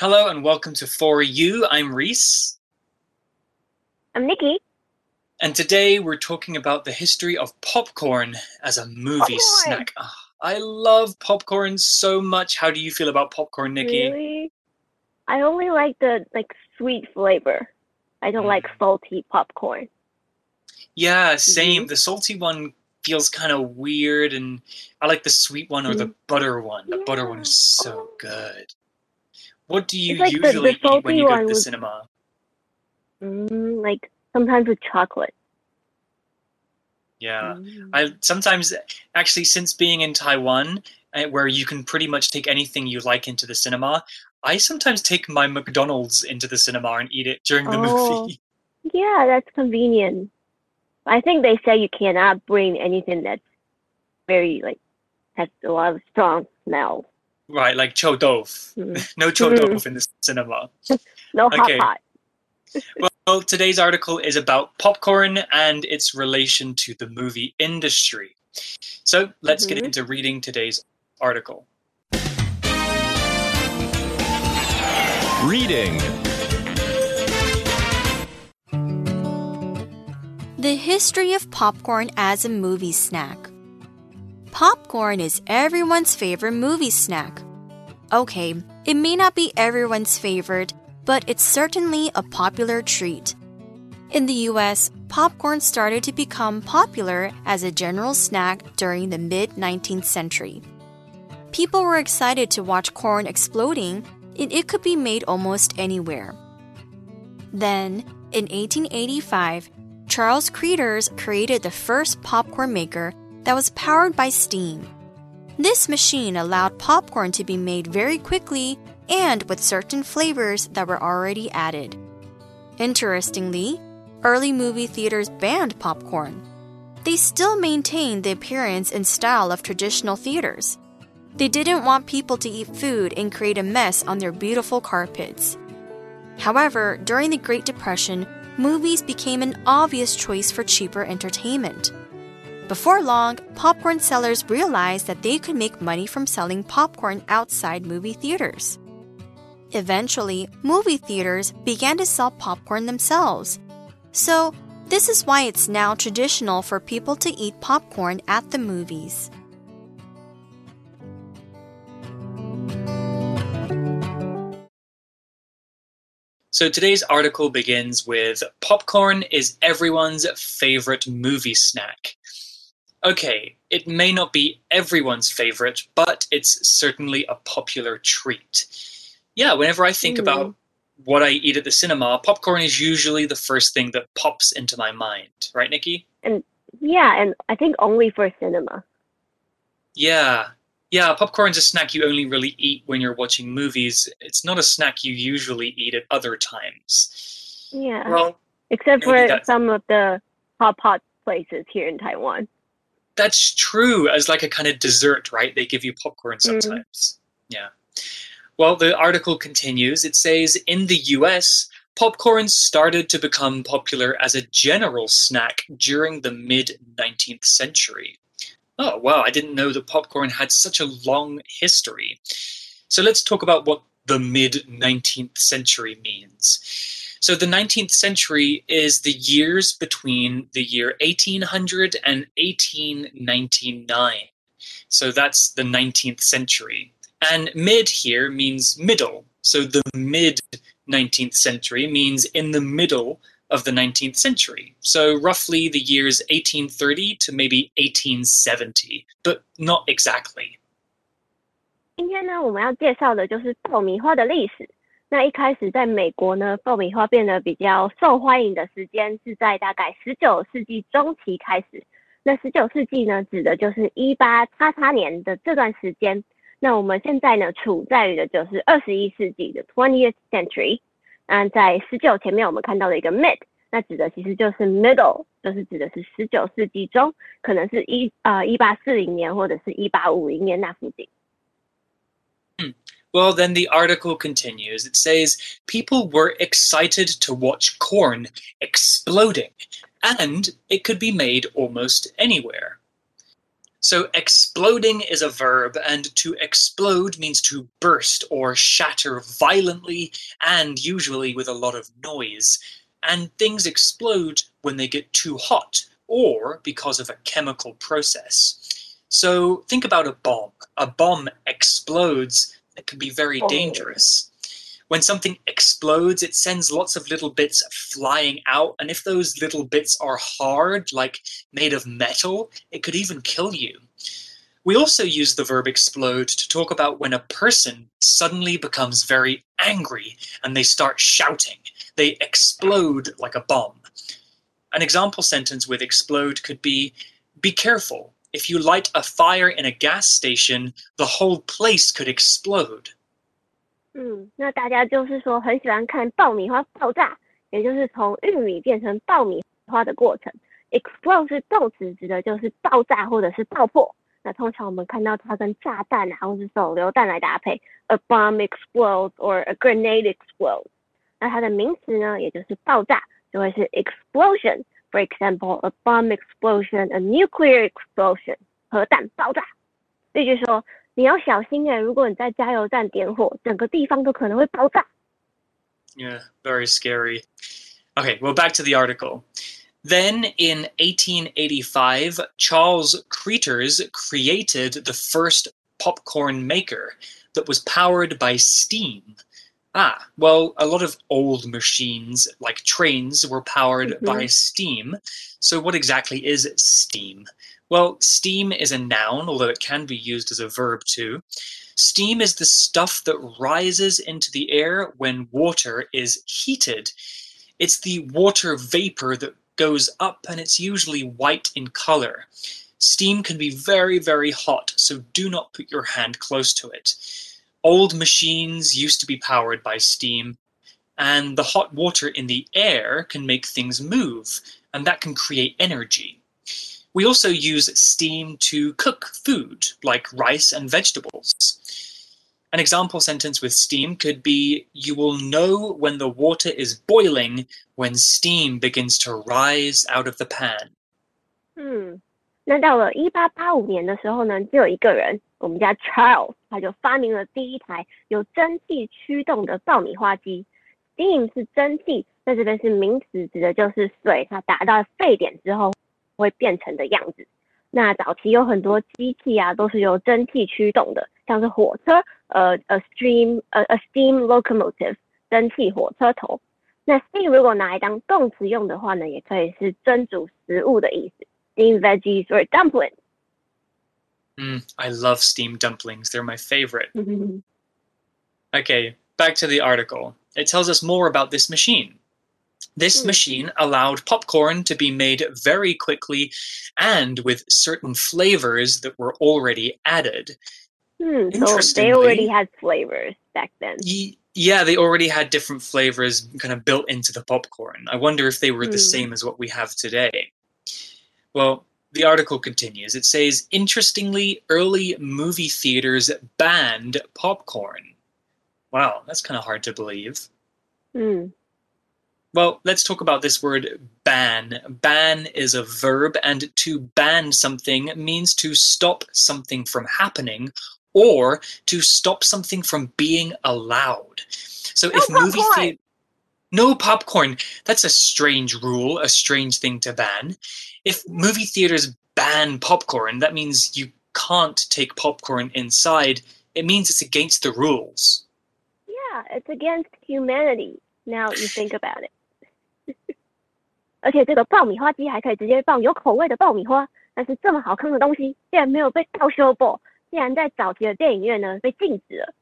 Hello and welcome to For You. I'm Reese. I'm Nikki. And today we're talking about the history of popcorn as a movie Popcorn. snack. Ah, I love popcorn so much. How do you feel about popcorn, Nikki? Really? I only like the like sweet flavor. I don't like Mm. salty popcorn. Yeah, same. Mhm. The salty one feels kind of weird, and I like the sweet one or the butter one. The butter one is so. Good. What do you like the- the usually eat when you go to the was- cinema? Mm, like sometimes with chocolate. Yeah. Mm. I sometimes actually since being in Taiwan, uh, where you can pretty much take anything you like into the cinema, I sometimes take my McDonald's into the cinema and eat it during the Oh. movie. Yeah, that's convenient. I think they say you cannot bring anything that's very like has a lot of strong smell. Right, like cho dof. Mm. No cho Mm. dof in the cinema. No hot Okay. pot. Well, today's article is about popcorn and its relation to the movie industry. So let's get Mhm. into reading today's article. Reading. The history of popcorn as a movie snack. Popcorn is everyone's favorite movie snack. Okay, it may not be everyone's favorite, but it's certainly a popular treat. In the US, popcorn started to become popular as a general snack during the mid 19th century. People were excited to watch corn exploding, and it could be made almost anywhere. Then, in 1885, Charles Cretors created the first popcorn maker that was powered by steam. This machine allowed popcorn to be made very quickly and with certain flavors that were already added. Interestingly, early movie theaters banned popcorn. They still maintained the appearance and style of traditional theaters. They didn't want people to eat food and create a mess on their beautiful carpets. However, during the Great Depression, movies became an obvious choice for cheaper entertainment. Before long, popcorn sellers realized that they could make money from selling popcorn outside movie theaters. Eventually, movie theaters began to sell popcorn themselves. So, this is why it's now traditional for people to eat popcorn at the movies. So today's article begins with popcorn is everyone's favorite movie snack. Okay, it may not be everyone's favorite, but it's certainly a popular treat. Yeah, whenever I think Mm. about what I eat at the cinema, popcorn is usually the first thing that pops into my mind. Right, Nikki? And yeah, and I think only for cinema. Yeah. Yeah, popcorn's a snack you only really eat when you're watching movies. It's not a snack you usually eat at other times. Yeah. Well, Except for some of the hot pot places here in Taiwan. That's true. As like a kind of dessert, right? They give you popcorn Mhm. sometimes. Yeah. Well, the article continues. It says in the US, popcorn started to become popular as a general snack during the mid 19th century. Oh, wow. I didn't know that popcorn had such a long history. So let's talk about what the mid 19th century means. So the 19th century is the years between the year 1800 and 1899. So that's the 19th century. And mid here means middle. So the mid 19th century means in the middle of the 19th century. So roughly the years 1830 to maybe 1870, but not exactly. 今天呢，我们要介绍的就是爆米花的历史。 那一开始在美国呢，爆米花变得比较受欢迎的时间是在大概十九世纪中期开始。那十九世纪呢，指的就是一八叉叉年的这段时间。那我们现在呢，处在于的就是二十一世纪的 twentieth century。那在十九前面我们看到的一个 mid，那指的其实就是 middle，就是指的是十九世纪中，可能是一呃一八四零年或者是一八五零年那附近。Well, then the article continues. It says people were excited to watch corn exploding, and it could be made almost anywhere. So, exploding is a verb, and to explode means to burst or shatter violently and usually with a lot of noise. And things explode when they get too hot or because of a chemical process. So, think about a bomb. A bomb explodes, it can be very Oh. dangerous. When something explodes, it sends lots of little bits flying out, and if those little bits are hard, like made of metal, it could even kill you. We also use the verb explode to talk about when a person suddenly becomes very angry and they start shouting. They explode like a bomb. An example sentence with explode could be Be careful If you light a fire in a gas station, the whole place could explode. 嗯，那大家就是说很喜欢看爆米花爆炸，也就是从玉米变成爆米花的过程。explode 是动词，指的就是爆炸或者是爆破。那通常我们看到它跟炸弹啊，或是手榴弹来搭配，a bomb explodes or a grenade explodes。那它的名词呢，也就是爆炸，就会是 explosion。 for example, a bomb explosion, a nuclear explosion，核弹爆炸。所以就说你要小心哎、欸，如果你在加油站点火，整个地方都可能会爆炸。Yeah, very scary. Okay, well, back to the article. Then in 1885, Charles Cretors created the first popcorn maker that was powered by steam. Ah, well, a lot of old machines, like trains, were powered Mhm. by steam. So, what exactly is steam? Well, steam is a noun, although it can be used as a verb too. Steam is the stuff that rises into the air when water is heated. It's the water vapor that goes up, and it's usually white in color. Steam can be very, very hot, so do not put your hand close to it. Old machines used to be powered by steam, and the hot water in the air can make things move, and that can create energy. We also use steam to cook food, like rice and vegetables. An example sentence with steam could be You will know when the water is boiling when steam begins to rise out of the pan. 嗯，那到了一八八五年的时候呢，就有一个人，我们家 Charles，他就发明了第一台有蒸汽驱动的爆米花机。Steam 是蒸汽，在这边是名词，指的就是水它达到沸点之后会变成的样子。那早期有很多机器啊，都是由蒸汽驱动的，像是火车，呃，a steam 呃 a steam locomotive，蒸汽火车头。那 steam 如果拿来当动词用的话呢，也可以是蒸煮食物的意思。Steamed veggies or dumplings. Mm, I love steamed dumplings, they're my favorite. Okay, back to the article. It tells us more about this machine. This Hmm. machine allowed popcorn to be made very quickly and with certain flavors that were already added. Hmm, so they already had flavors back then. Ye- Yeah, they already had different flavors kind of built into the popcorn. I wonder if they were the Hmm. same as what we have today. Well, the article continues. It says, interestingly, early movie theaters banned popcorn. Wow, that's kind of hard to believe. Hmm. Well, let's talk about this word ban. Ban is a verb, and to ban something means to stop something from happening or to stop something from being allowed. So No if movie popcorn! theater no popcorn, that's a strange rule, a strange thing to ban. If movie theaters ban popcorn, that means you can't take popcorn inside. It means it's against the rules. Yeah, it's against humanity. Now you think about it. 而且这个爆米花机还可以直接放有口味的爆米花，但是这么好看的东西竟然没有被盗修过，竟然在早期的电影院呢被禁止了。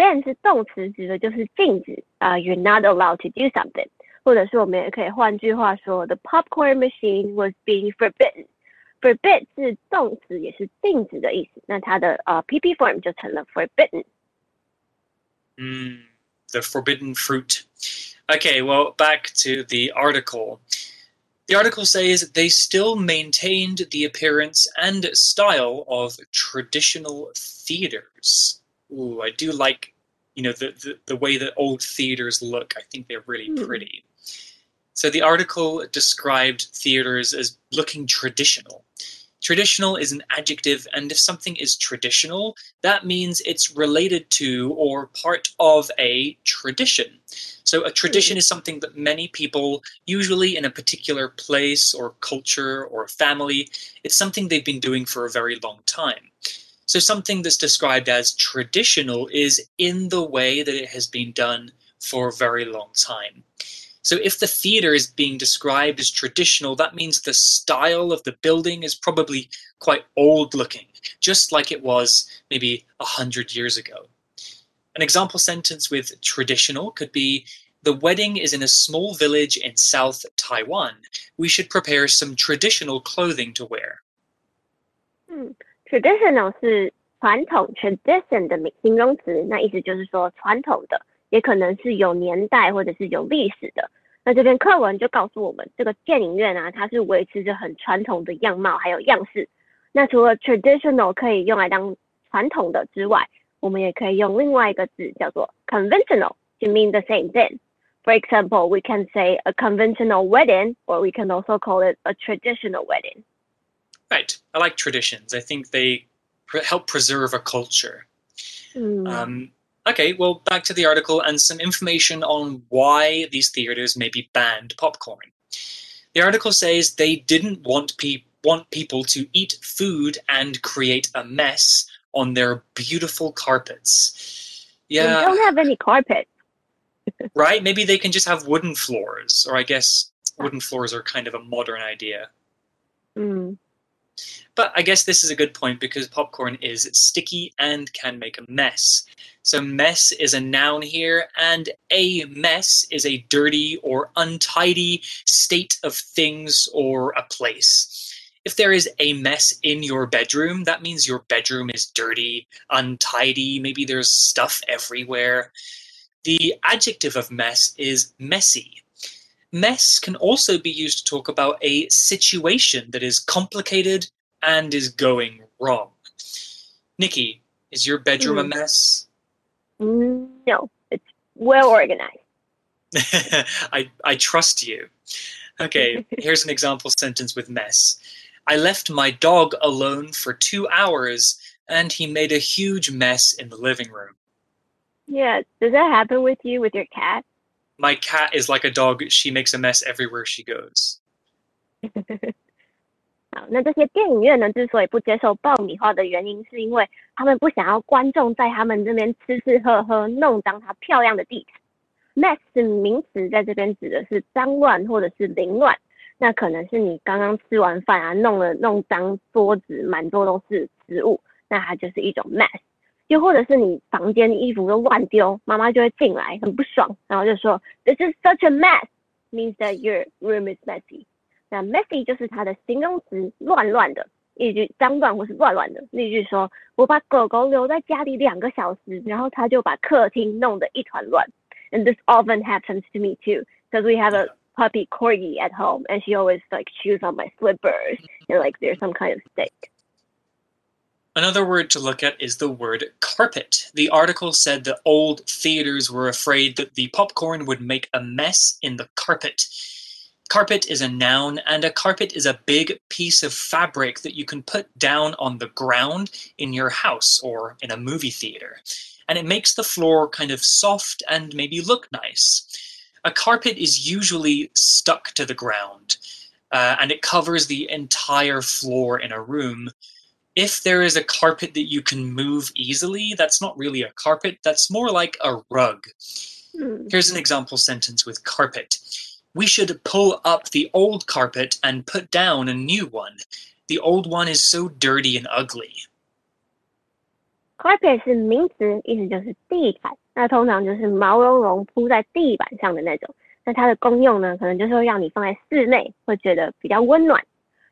ban 是动词，指的就是禁止啊、y o u r e not allowed to do something，或者是我们也可以换句话说，the popcorn machine was being forbidden。forbid 是动词，也是禁止的意思，那它的呃 PP form 就成了 forbidden。 Mm, the forbidden fruit. Okay, well, back to the article. The article says they still maintained the appearance and style of traditional theaters. Ooh, I do like, you know, the, the, the way that old theaters look. I think they're really Hmm. pretty. So the article described theaters as looking traditional. Traditional is an adjective, and if something is traditional, that means it's related to or part of a tradition. So, a tradition is something that many people, usually in a particular place or culture or family, it's something they've been doing for a very long time. So, something that's described as traditional is in the way that it has been done for a very long time. So if the theater is being described as traditional, that means the style of the building is probably quite old looking, just like it was maybe a hundred years ago. An example sentence with traditional could be the wedding is in a small village in South Taiwan. We should prepare some traditional clothing to wear. 嗯 ，traditional 是传统 tradition 的形容词，那意思就是说传统的。也可能是有年代或者是有历史的。那这篇课文就告诉我们，这个电影院啊，它是维持着很传统的样貌还有样式。那除了 traditional 可以用来当传统的之外，我们也可以用另外一个字叫做 conventional to mean the same thing. For example, we can say a conventional wedding, or we can also call it a traditional wedding. Right. I like traditions. I think they help preserve a culture. Mm. Um, Okay, well, back to the article and some information on why these theaters maybe banned popcorn. The article says they didn't want, pe- want people to eat food and create a mess on their beautiful carpets. Yeah. We don't have any carpet. right? Maybe they can just have wooden floors, or I guess wooden floors are kind of a modern idea. Mm. But I guess this is a good point because popcorn is sticky and can make a mess. So mess is a noun here, and a mess is a dirty or untidy state of things or a place. If there is a mess in your bedroom, that means your bedroom is dirty, untidy, maybe there's stuff everywhere. The adjective of mess is messy. Mess can also be used to talk about a situation that is complicated, and is going wrong. Nikki, is your bedroom mm. a mess? No, it's well organized. I, I trust you. Okay, here's an example sentence with mess. I left my dog alone for two hours and he made a huge mess in the living room. Yeah, does that happen with you with your cat? My cat is like a dog. She makes a mess everywhere she goes. 好，那这些电影院呢，之所以不接受爆米花的原因，是因为他们不想要观众在他们这边吃吃喝喝，弄脏他漂亮的地毯。mess 是名词，在这边指的是脏乱或者是凌乱。那可能是你刚刚吃完饭啊，弄了弄脏桌子，满桌都是食物，那它就是一种 mess。又或者是你房间衣服都乱丢，妈妈就会进来，很不爽，然后就说 This is such a mess，means that your room is messy。那 messy 就是它的形容词，乱乱的，一句脏乱或是乱乱的。例句说，我把狗狗留在家里两个小时，然后它就把客厅弄得一团乱。And this often happens to me too, because we have a puppy corgi at home, and she always like chews on my slippers, and like there's some kind of stink. Another word to look at is the word carpet. The article said that old theaters were afraid that the popcorn would make a mess in the carpet. Carpet is a noun, and a carpet is a big piece of fabric that you can put down on the ground in your house or in a movie theater. And it makes the floor kind of soft and maybe look nice. A carpet is usually stuck to the ground, uh, and it covers the entire floor in a room. If there is a carpet that you can move easily, that's not really a carpet, that's more like a rug. Hmm. Here's an example sentence with carpet. We should pull up the old carpet and put down a new one. The old one is so dirty and ugly. Carpet 是名词，意思就是地毯。那通常就是毛茸茸铺在地板上的那种。那它的功用呢，可能就是会让你放在室内，会觉得比较温暖。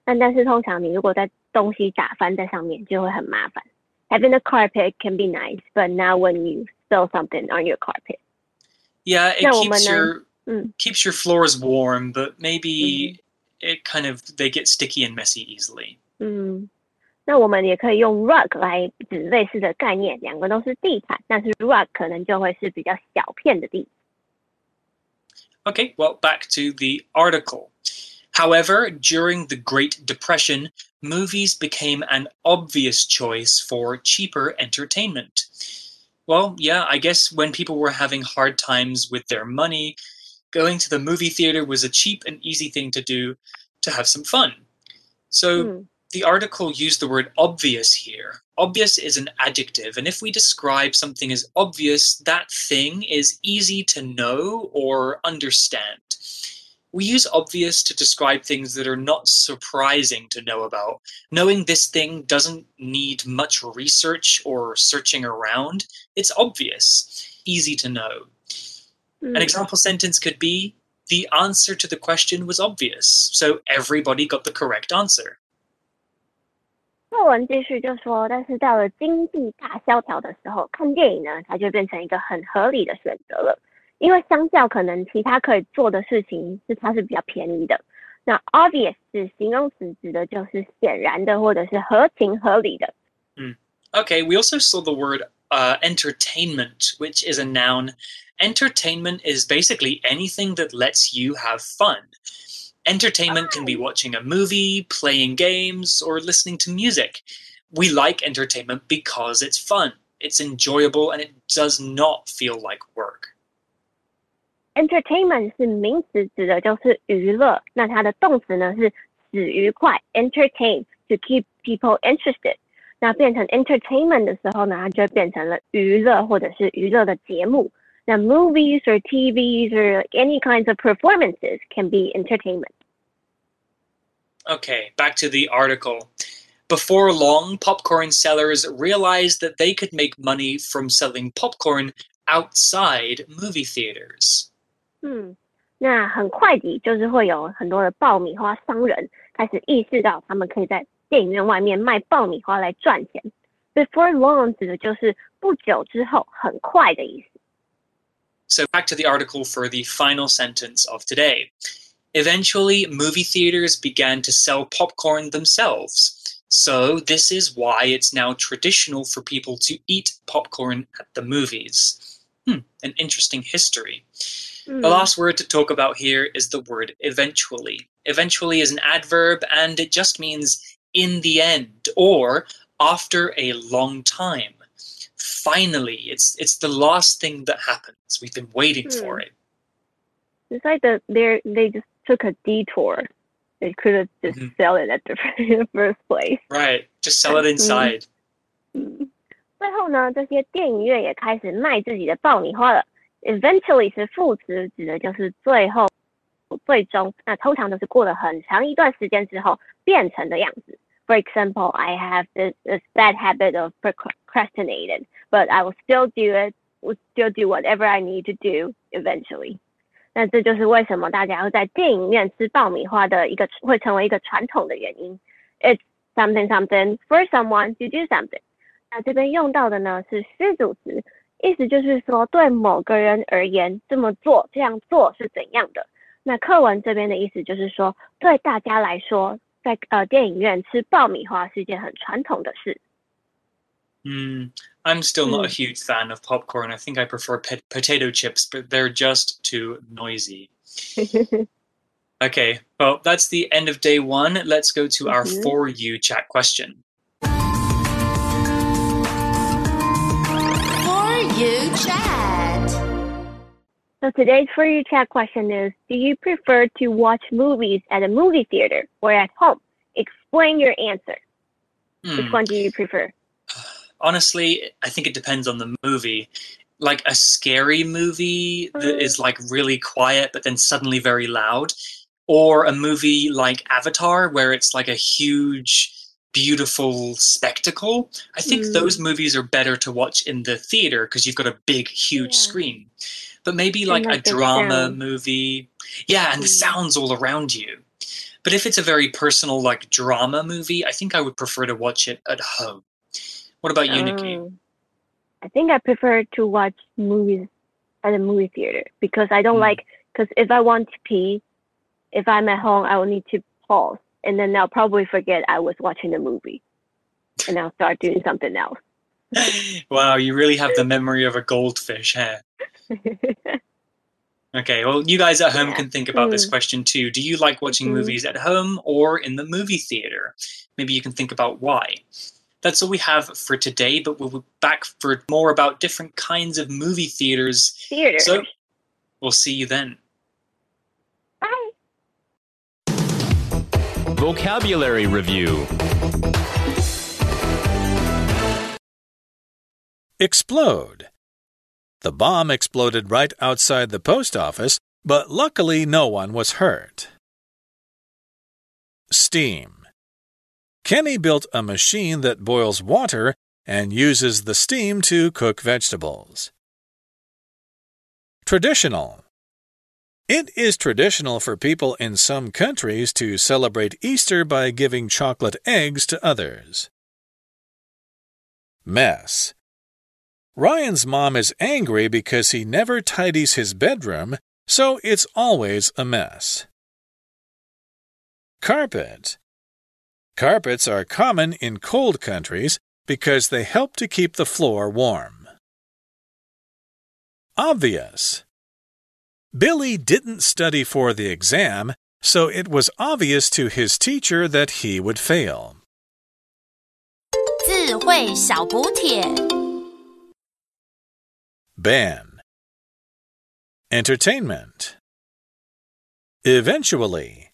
但但是通常你如果在东西打翻在上面，就会很麻烦。Having a carpet can be nice, but not when you spill something on your carpet. Yeah, it keeps your mm. keeps your floors warm, but maybe mm. it kind of they get sticky and messy easily. 嗯，那我们也可以用 rug 来指类似的概念，两个都是地毯，但是 rug 可能就会是比较小片的地。Okay, well, back to the article. However, during the Great Depression, movies became an obvious choice for cheaper entertainment. Well, yeah, I guess when people were having hard times with their money, going to the movie theater was a cheap and easy thing to do to have some fun. So Hmm. the article used the word obvious here. Obvious is an adjective, and if we describe something as obvious, that thing is easy to know or understand. We use obvious to describe things that are not surprising to know about. Knowing this thing doesn't need much research or searching around. It's obvious, easy to know. Hmm. An example sentence could be The answer to the question was obvious, so everybody got the correct answer. 作文继续就说，但是到了经济大萧条的时候，看电影呢，它就变成一个很合理的选择了。因为相较可能其他可以做的事情，是它是比较便宜的。那 obvious 是形容词，指的就是显然的或者是合情合理的。 Okay, we also saw the word uh, entertainment, which is a noun. Entertainment is basically anything that lets you have fun. Entertainment can be watching a movie, playing games, or listening to music. We like entertainment because it's fun, it's enjoyable, and it does not feel like work. Entertainment 是名词，指的就是娱乐。那它的动词呢是使愉快，entertain to keep people interested。 那变成 entertainment 的时候呢，它就变成了娱乐或者是娱乐的节目。那 movies or TVs or any kinds of performances can be entertainment. Okay, back to the article. Before long, popcorn sellers realized that they could make money from selling popcorn outside movie theaters. 嗯，那很快地就是会有很多的爆米花商人开始意识到，他们可以在 电影院外面卖爆米花来赚钱。Before long 指的就是不久之后，很快的意思。 So, back to the article for the final sentence of today. Eventually, movie theaters began to sell popcorn themselves. So, this is why it's now traditional for people to eat popcorn at the movies. Hmm, an interesting history. 嗯 The last word to talk about here is the word eventually. Eventually is an adverb and it just means in the end or after a long time. Finally, it's it's the last thing that happens. We've been waiting for Hmm. it. It's like the they they just took a detour. They could have just Mhm. sell it at the in the first place. Right. Just sell it inside. 嗯，最后呢，这些电影院也开始卖自己的爆米花了。Eventually 是副词，指的就是最后、 最终。那通常都是过了很长一段时间之后变成的样子。For example, I have this, bad habit of procrastinating, but I will still do it. Will still do whatever I need to do eventually. 那这就是为什么大家会在电影院吃爆米花的一个会成为一个传统的原因。It's something something for someone to do something. 那这边用到的呢是虚主词，意思就是说对某个人而言，这么做这样做是怎样的。那课文这边的意思就是说，对大家来说，在呃电影院吃爆米花是一件很传统的事。 Hmm. I'm still not a Hmm. huge fan of popcorn. I think I prefer pe- potato chips, but they're just too noisy. Okay, well, that's the end of day one. Let's go to our Mhm. For You chat question. For you chat. So today's for you chat question is: Do you prefer to watch movies at a movie theater or at home? Explain your answer. Which Hmm. one do you prefer? honestly, I think it depends on the movie. Like a scary movie that Mm. like really quiet but then suddenly very loud, or a movie like Avatar where it's like a huge, beautiful spectacle. I think Mm. those movies are better to watch in the theater because you've got a big, huge Yeah. screen. But maybe like, like a drama sound. movie, yeah, and the Mm. sounds all around you. But if it's a very personal, like drama movie, I think I would prefer to watch it at home. What about you, Nikki? Oh. I think I prefer to watch movies at a movie theater because I don't Mm. like because if I want to pee, if I'm at home, I will need to pause and then I'll probably forget I was watching the movie, and I'll start doing something else. wow, you really have the memory of a goldfish, huh? Okay, well, you guys at home Yeah. can think about this Mm. question too. Do you like watching Mhm. movies at home or in the movie theater? Maybe you can think about why. That's all we have for today, but we'll be back for more about different kinds of movie theaters. Theater. So we'll see you then. Bye. Vocabulary Review Explode. The bomb exploded right outside the post office, but luckily no one was hurt. Steam. Kenny built a machine that boils water and uses the steam to cook vegetables. Traditional. It is traditional for people in some countries to celebrate Easter by giving chocolate eggs to others. Mess. Ryan's mom is angry because he never tidies his bedroom, so it's always a mess. Carpet. Carpets are common in cold countries because they help to keep the floor warm. Obvious. Billy didn't study for the exam, so it was obvious to his teacher that he would fail. 智慧小补帖。 Ban. Entertainment. Eventually.